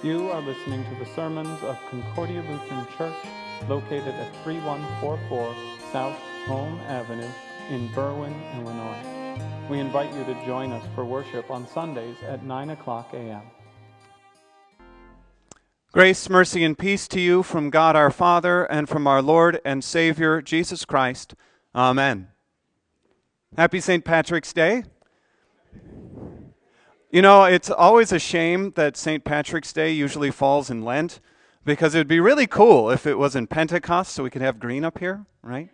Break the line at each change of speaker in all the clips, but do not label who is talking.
You are listening to the sermons of Concordia Lutheran Church, located at 3144 South Home Avenue in Berwyn, Illinois. We invite you to join us for worship on Sundays at 9 o'clock a.m.
Grace, mercy, and peace to you from God our Father and from our Lord and Savior Jesus Christ. Amen. Happy St. Patrick's Day. You know, it's always a shame that St. Patrick's Day usually falls in Lent because it would be really cool if it was in Pentecost so we could have green up here, right?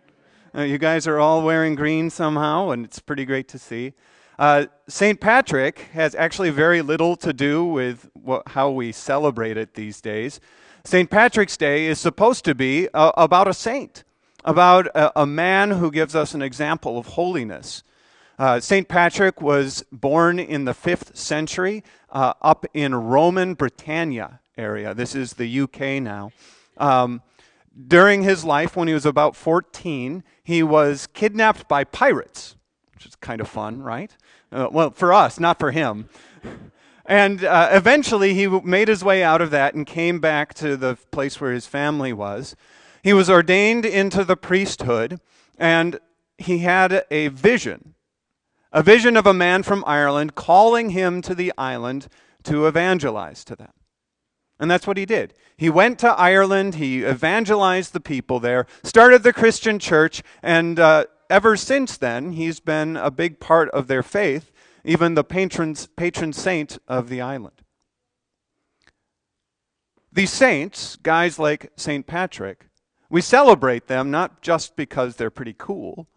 Uh, you guys are all wearing green somehow, and it's pretty great to see. Uh, St. Patrick has actually very little to do with what, how we celebrate it these days. St. Patrick's Day is supposed to be uh, about a saint, about a, a man who gives us an example of holiness. Uh, St. Patrick was born in the 5th century uh, up in Roman Britannia area. This is the UK now. Um, during his life, when he was about 14, he was kidnapped by pirates, which is kind of fun, right? Uh, well, for us, not for him. And uh, eventually, he made his way out of that and came back to the place where his family was. He was ordained into the priesthood, and he had a vision a vision of a man from Ireland calling him to the island to evangelize to them. And that's what he did. He went to Ireland, he evangelized the people there, started the Christian church, and uh, ever since then, he's been a big part of their faith, even the patrons, patron saint of the island. These saints, guys like St. Patrick, we celebrate them not just because they're pretty cool,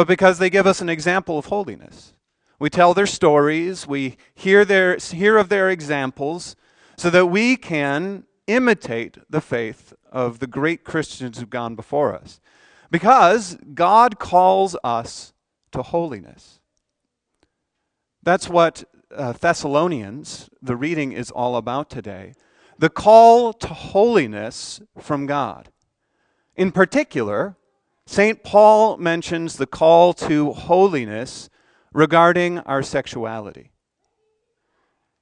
but because they give us an example of holiness. We tell their stories, we hear, their, hear of their examples, so that we can imitate the faith of the great Christians who've gone before us. Because God calls us to holiness. That's what uh, Thessalonians, the reading, is all about today. The call to holiness from God. In particular, St. Paul mentions the call to holiness regarding our sexuality.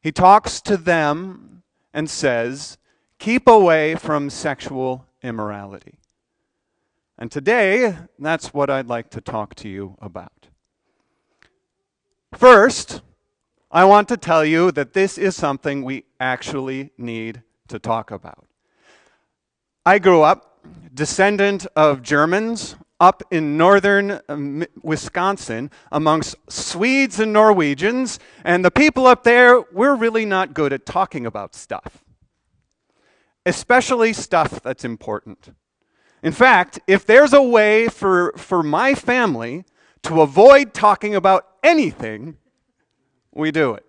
He talks to them and says, Keep away from sexual immorality. And today, that's what I'd like to talk to you about. First, I want to tell you that this is something we actually need to talk about. I grew up descendant of Germans up in northern um, Wisconsin amongst Swedes and Norwegians, and the people up there, we're really not good at talking about stuff, especially stuff that's important. In fact, if there's a way for, for my family to avoid talking about anything, we do it.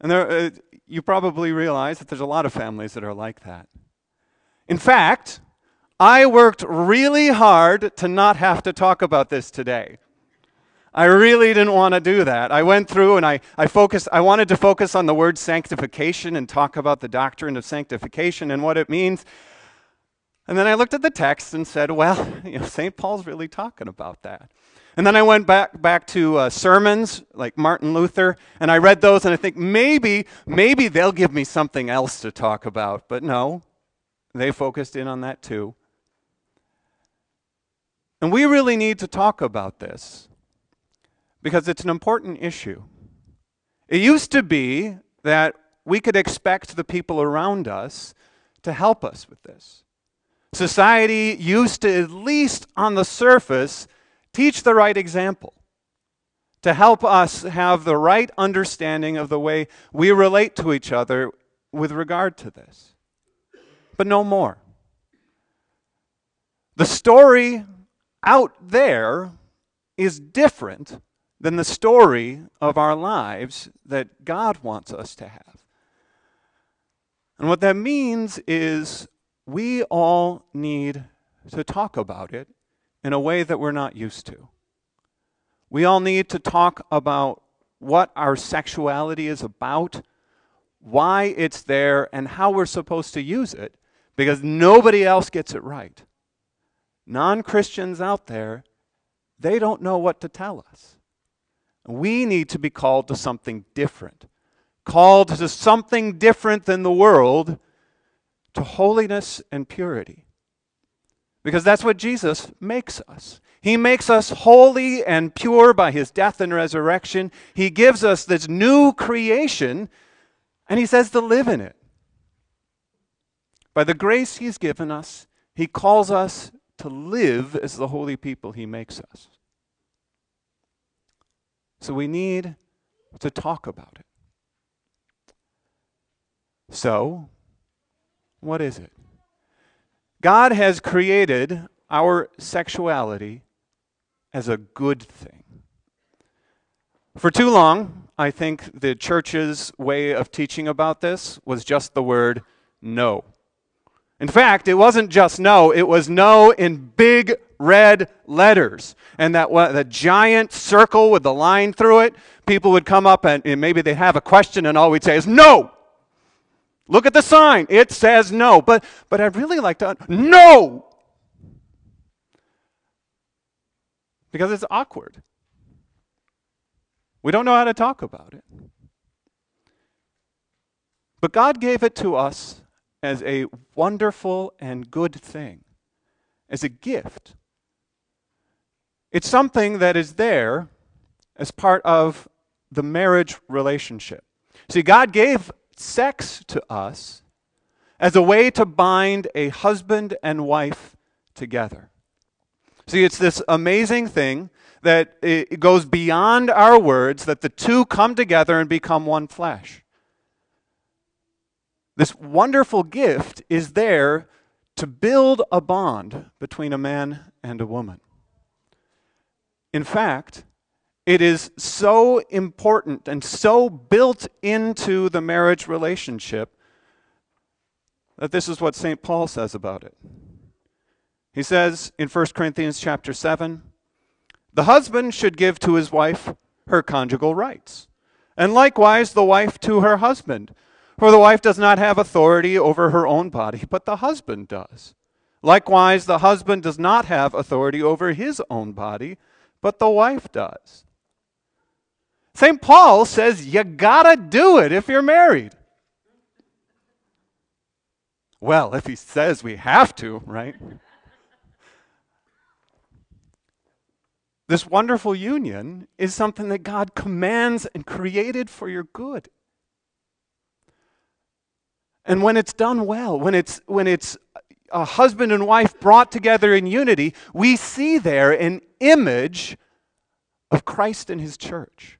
And there, uh, you probably realize that there's a lot of families that are like that. In fact, I worked really hard to not have to talk about this today. I really didn't want to do that. I went through and I, I focused, I wanted to focus on the word sanctification and talk about the doctrine of sanctification and what it means. And then I looked at the text and said, well, you know, St. Paul's really talking about that. And then I went back, back to uh, sermons like Martin Luther, and I read those, and I think maybe, maybe they'll give me something else to talk about. But no, they focused in on that too. And we really need to talk about this because it's an important issue. It used to be that we could expect the people around us to help us with this. Society used to, at least on the surface, teach the right example, to help us have the right understanding of the way we relate to each other with regard to this but no more. The story out there is different than the story of our lives that God wants us to have. And what that means is we all need to talk about it in a way that we're not used to. We all need to talk about what our sexuality is about, why it's there, and how we're supposed to use it because nobody else gets it right. Non Christians out there, they don't know what to tell us. We need to be called to something different, called to something different than the world, to holiness and purity. Because that's what Jesus makes us. He makes us holy and pure by his death and resurrection. He gives us this new creation, and he says to live in it. By the grace he's given us, he calls us to live as the holy people he makes us. So we need to talk about it. So, what is it? God has created our sexuality as a good thing. For too long, I think the church's way of teaching about this was just the word no. In fact, it wasn't just no, it was no in big red letters. And that the giant circle with the line through it, people would come up and, and maybe they'd have a question, and all we'd say is no. Look at the sign. It says no. But, but I'd really like to, no! Because it's awkward. We don't know how to talk about it. But God gave it to us as a wonderful and good thing, as a gift. It's something that is there as part of the marriage relationship. See, God gave sex to us as a way to bind a husband and wife together. See, it's this amazing thing that it goes beyond our words, that the two come together and become one flesh. This wonderful gift is there to build a bond between a man and a woman. In fact, it is so important and so built into the marriage relationship that this is what St. Paul says about it. He says in 1 Corinthians chapter 7, the husband should give to his wife her conjugal rights, and likewise the wife to her husband. For the wife does not have authority over her own body, but the husband does. Likewise, the husband does not have authority over his own body, but the wife does. St. Paul says you gotta do it if you're married. Well, if he says we have to, right? This wonderful union is something that God commands and created for your good. And when it's done well, when it's, when it's a husband and wife brought together in unity, we see there an image of Christ and his church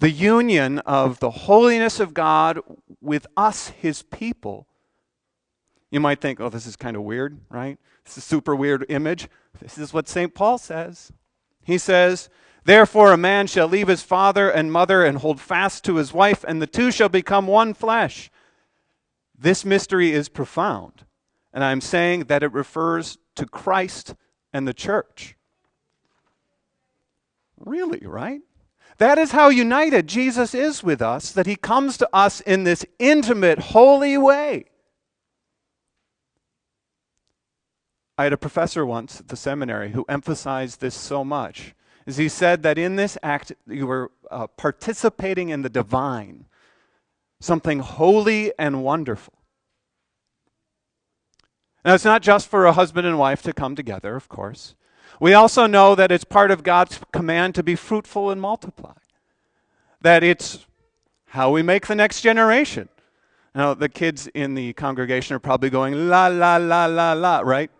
the union of the holiness of God with us, his people. You might think, oh, this is kind of weird, right? This is a super weird image. This is what St. Paul says. He says, Therefore, a man shall leave his father and mother and hold fast to his wife, and the two shall become one flesh. This mystery is profound, and I'm saying that it refers to Christ and the church. Really, right? That is how united Jesus is with us, that he comes to us in this intimate, holy way. I had a professor once at the seminary who emphasized this so much. Is he said that in this act you were uh, participating in the divine, something holy and wonderful. Now, it's not just for a husband and wife to come together, of course. We also know that it's part of God's command to be fruitful and multiply. That it's how we make the next generation. Now, the kids in the congregation are probably going, la, la, la, la, la, right?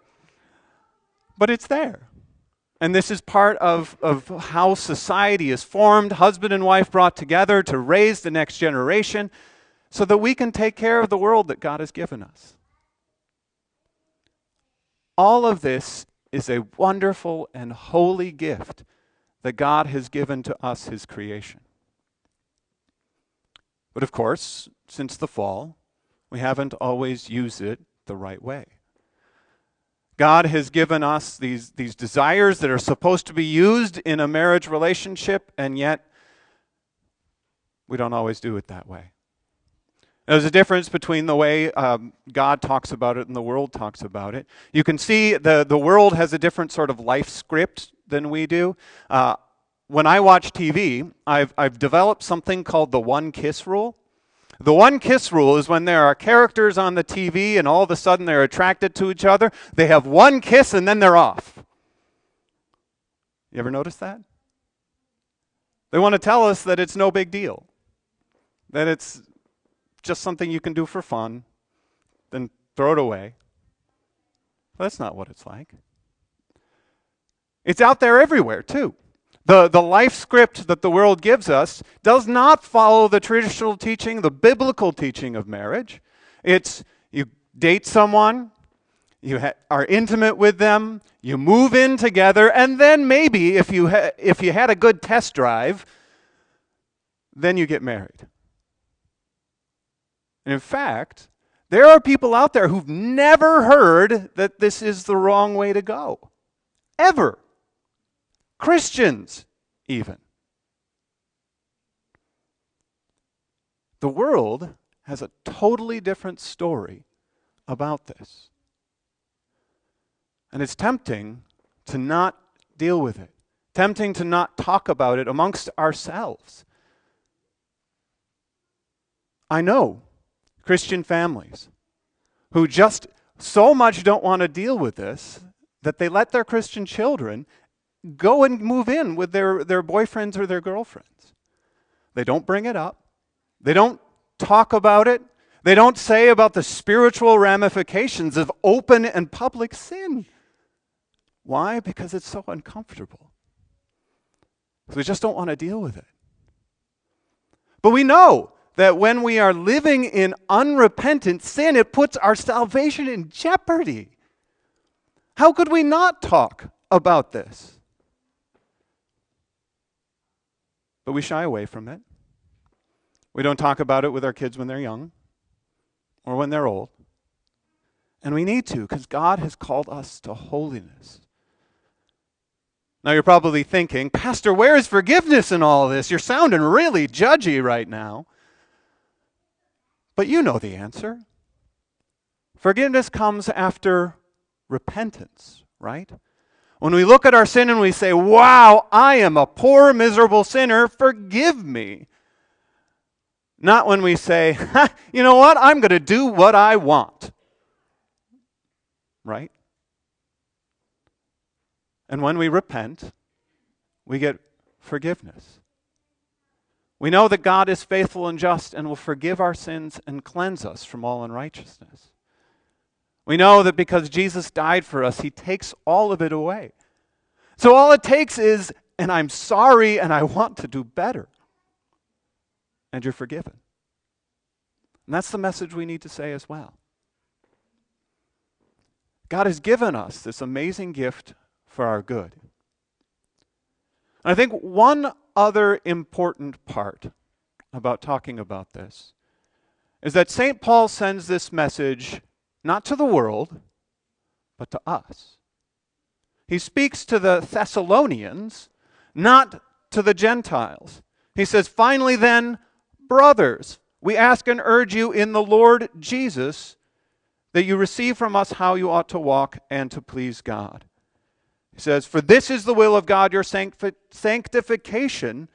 But it's there. And this is part of, of how society is formed, husband and wife brought together to raise the next generation so that we can take care of the world that God has given us. All of this is a wonderful and holy gift that God has given to us, His creation. But of course, since the fall, we haven't always used it the right way. God has given us these, these desires that are supposed to be used in a marriage relationship, and yet we don't always do it that way. There's a difference between the way um, God talks about it and the world talks about it. You can see the, the world has a different sort of life script than we do. Uh, when I watch TV, I've, I've developed something called the one kiss rule. The one kiss rule is when there are characters on the TV and all of a sudden they're attracted to each other, they have one kiss and then they're off. You ever notice that? They want to tell us that it's no big deal, that it's just something you can do for fun, then throw it away. that's not what it's like. It's out there everywhere, too. The, the life script that the world gives us does not follow the traditional teaching, the biblical teaching of marriage. It's you date someone, you ha- are intimate with them, you move in together, and then maybe if you, ha- if you had a good test drive, then you get married. And in fact, there are people out there who've never heard that this is the wrong way to go. Ever. Christians, even. The world has a totally different story about this. And it's tempting to not deal with it, tempting to not talk about it amongst ourselves. I know Christian families who just so much don't want to deal with this that they let their Christian children go and move in with their, their boyfriends or their girlfriends. They don't bring it up, they don't talk about it, they don't say about the spiritual ramifications of open and public sin. Why? Because it's so uncomfortable. So we just don't want to deal with it. But we know that when we are living in unrepentant sin, it puts our salvation in jeopardy. How could we not talk about this? But we shy away from it. We don't talk about it with our kids when they're young or when they're old. And we need to because God has called us to holiness. Now you're probably thinking, Pastor, where is forgiveness in all this? You're sounding really judgy right now. But you know the answer. Forgiveness comes after repentance, right? When we look at our sin and we say, Wow, I am a poor, miserable sinner, forgive me. Not when we say, You know what? I'm going to do what I want. Right? And when we repent, we get forgiveness. We know that God is faithful and just and will forgive our sins and cleanse us from all unrighteousness. We know that because Jesus died for us, he takes all of it away. So all it takes is, and I'm sorry and I want to do better. And you're forgiven. And that's the message we need to say as well. God has given us this amazing gift for our good. And I think one other important part about talking about this is that St. Paul sends this message not to the world, but to us. He speaks to the Thessalonians, not to the Gentiles. He says, Finally, then, brothers, we ask and urge you in the Lord Jesus that you receive from us how you ought to walk and to please God. He says, For this is the will of God, your sanctification,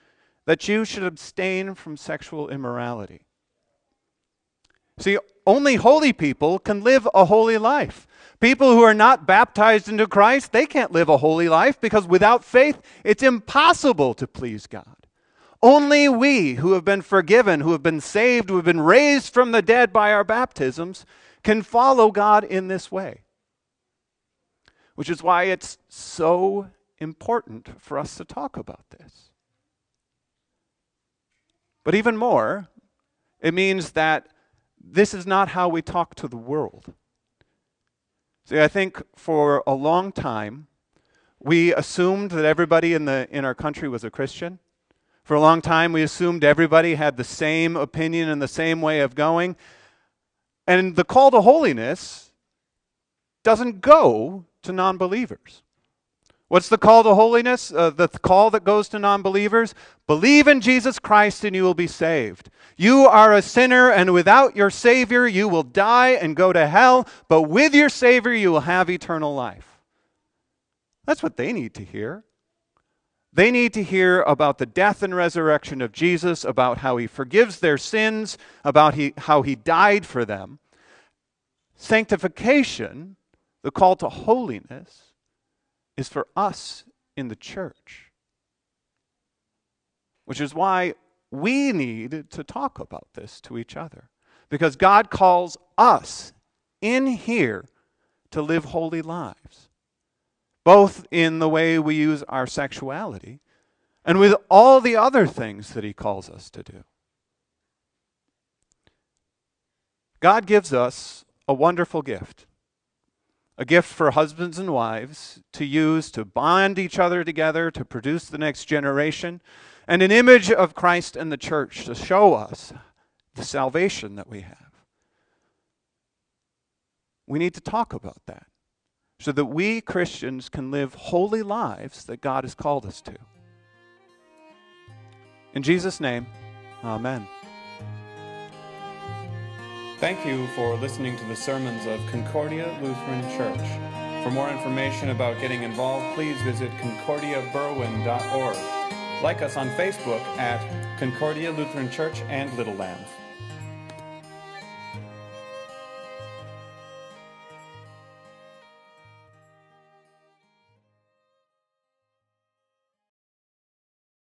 that you should abstain from sexual immorality. See, only holy people can live a holy life. People who are not baptized into Christ, they can't live a holy life because without faith, it's impossible to please God. Only we who have been forgiven, who have been saved, who have been raised from the dead by our baptisms, can follow God in this way. Which is why it's so important for us to talk about this. But even more, it means that this is not how we talk to the world. See, I think for a long time, we assumed that everybody in, the, in our country was a Christian. For a long time, we assumed everybody had the same opinion and the same way of going. And the call to holiness doesn't go to non believers. What's the call to holiness? Uh, the call that goes to non believers? Believe in Jesus Christ and you will be saved. You are a sinner, and without your Savior, you will die and go to hell, but with your Savior, you will have eternal life. That's what they need to hear. They need to hear about the death and resurrection of Jesus, about how he forgives their sins, about he, how he died for them. Sanctification, the call to holiness, is for us in the church. Which is why we need to talk about this to each other. Because God calls us in here to live holy lives, both in the way we use our sexuality and with all the other things that He calls us to do. God gives us a wonderful gift. A gift for husbands and wives to use to bond each other together, to produce the next generation, and an image of Christ and the church to show us the salvation that we have. We need to talk about that so that we Christians can live holy lives that God has called us to. In Jesus' name, amen.
Thank you for listening to the sermons of Concordia Lutheran Church. For more information about getting involved, please visit concordiaberwyn.org. Like us on Facebook at Concordia Lutheran Church and Little Lambs.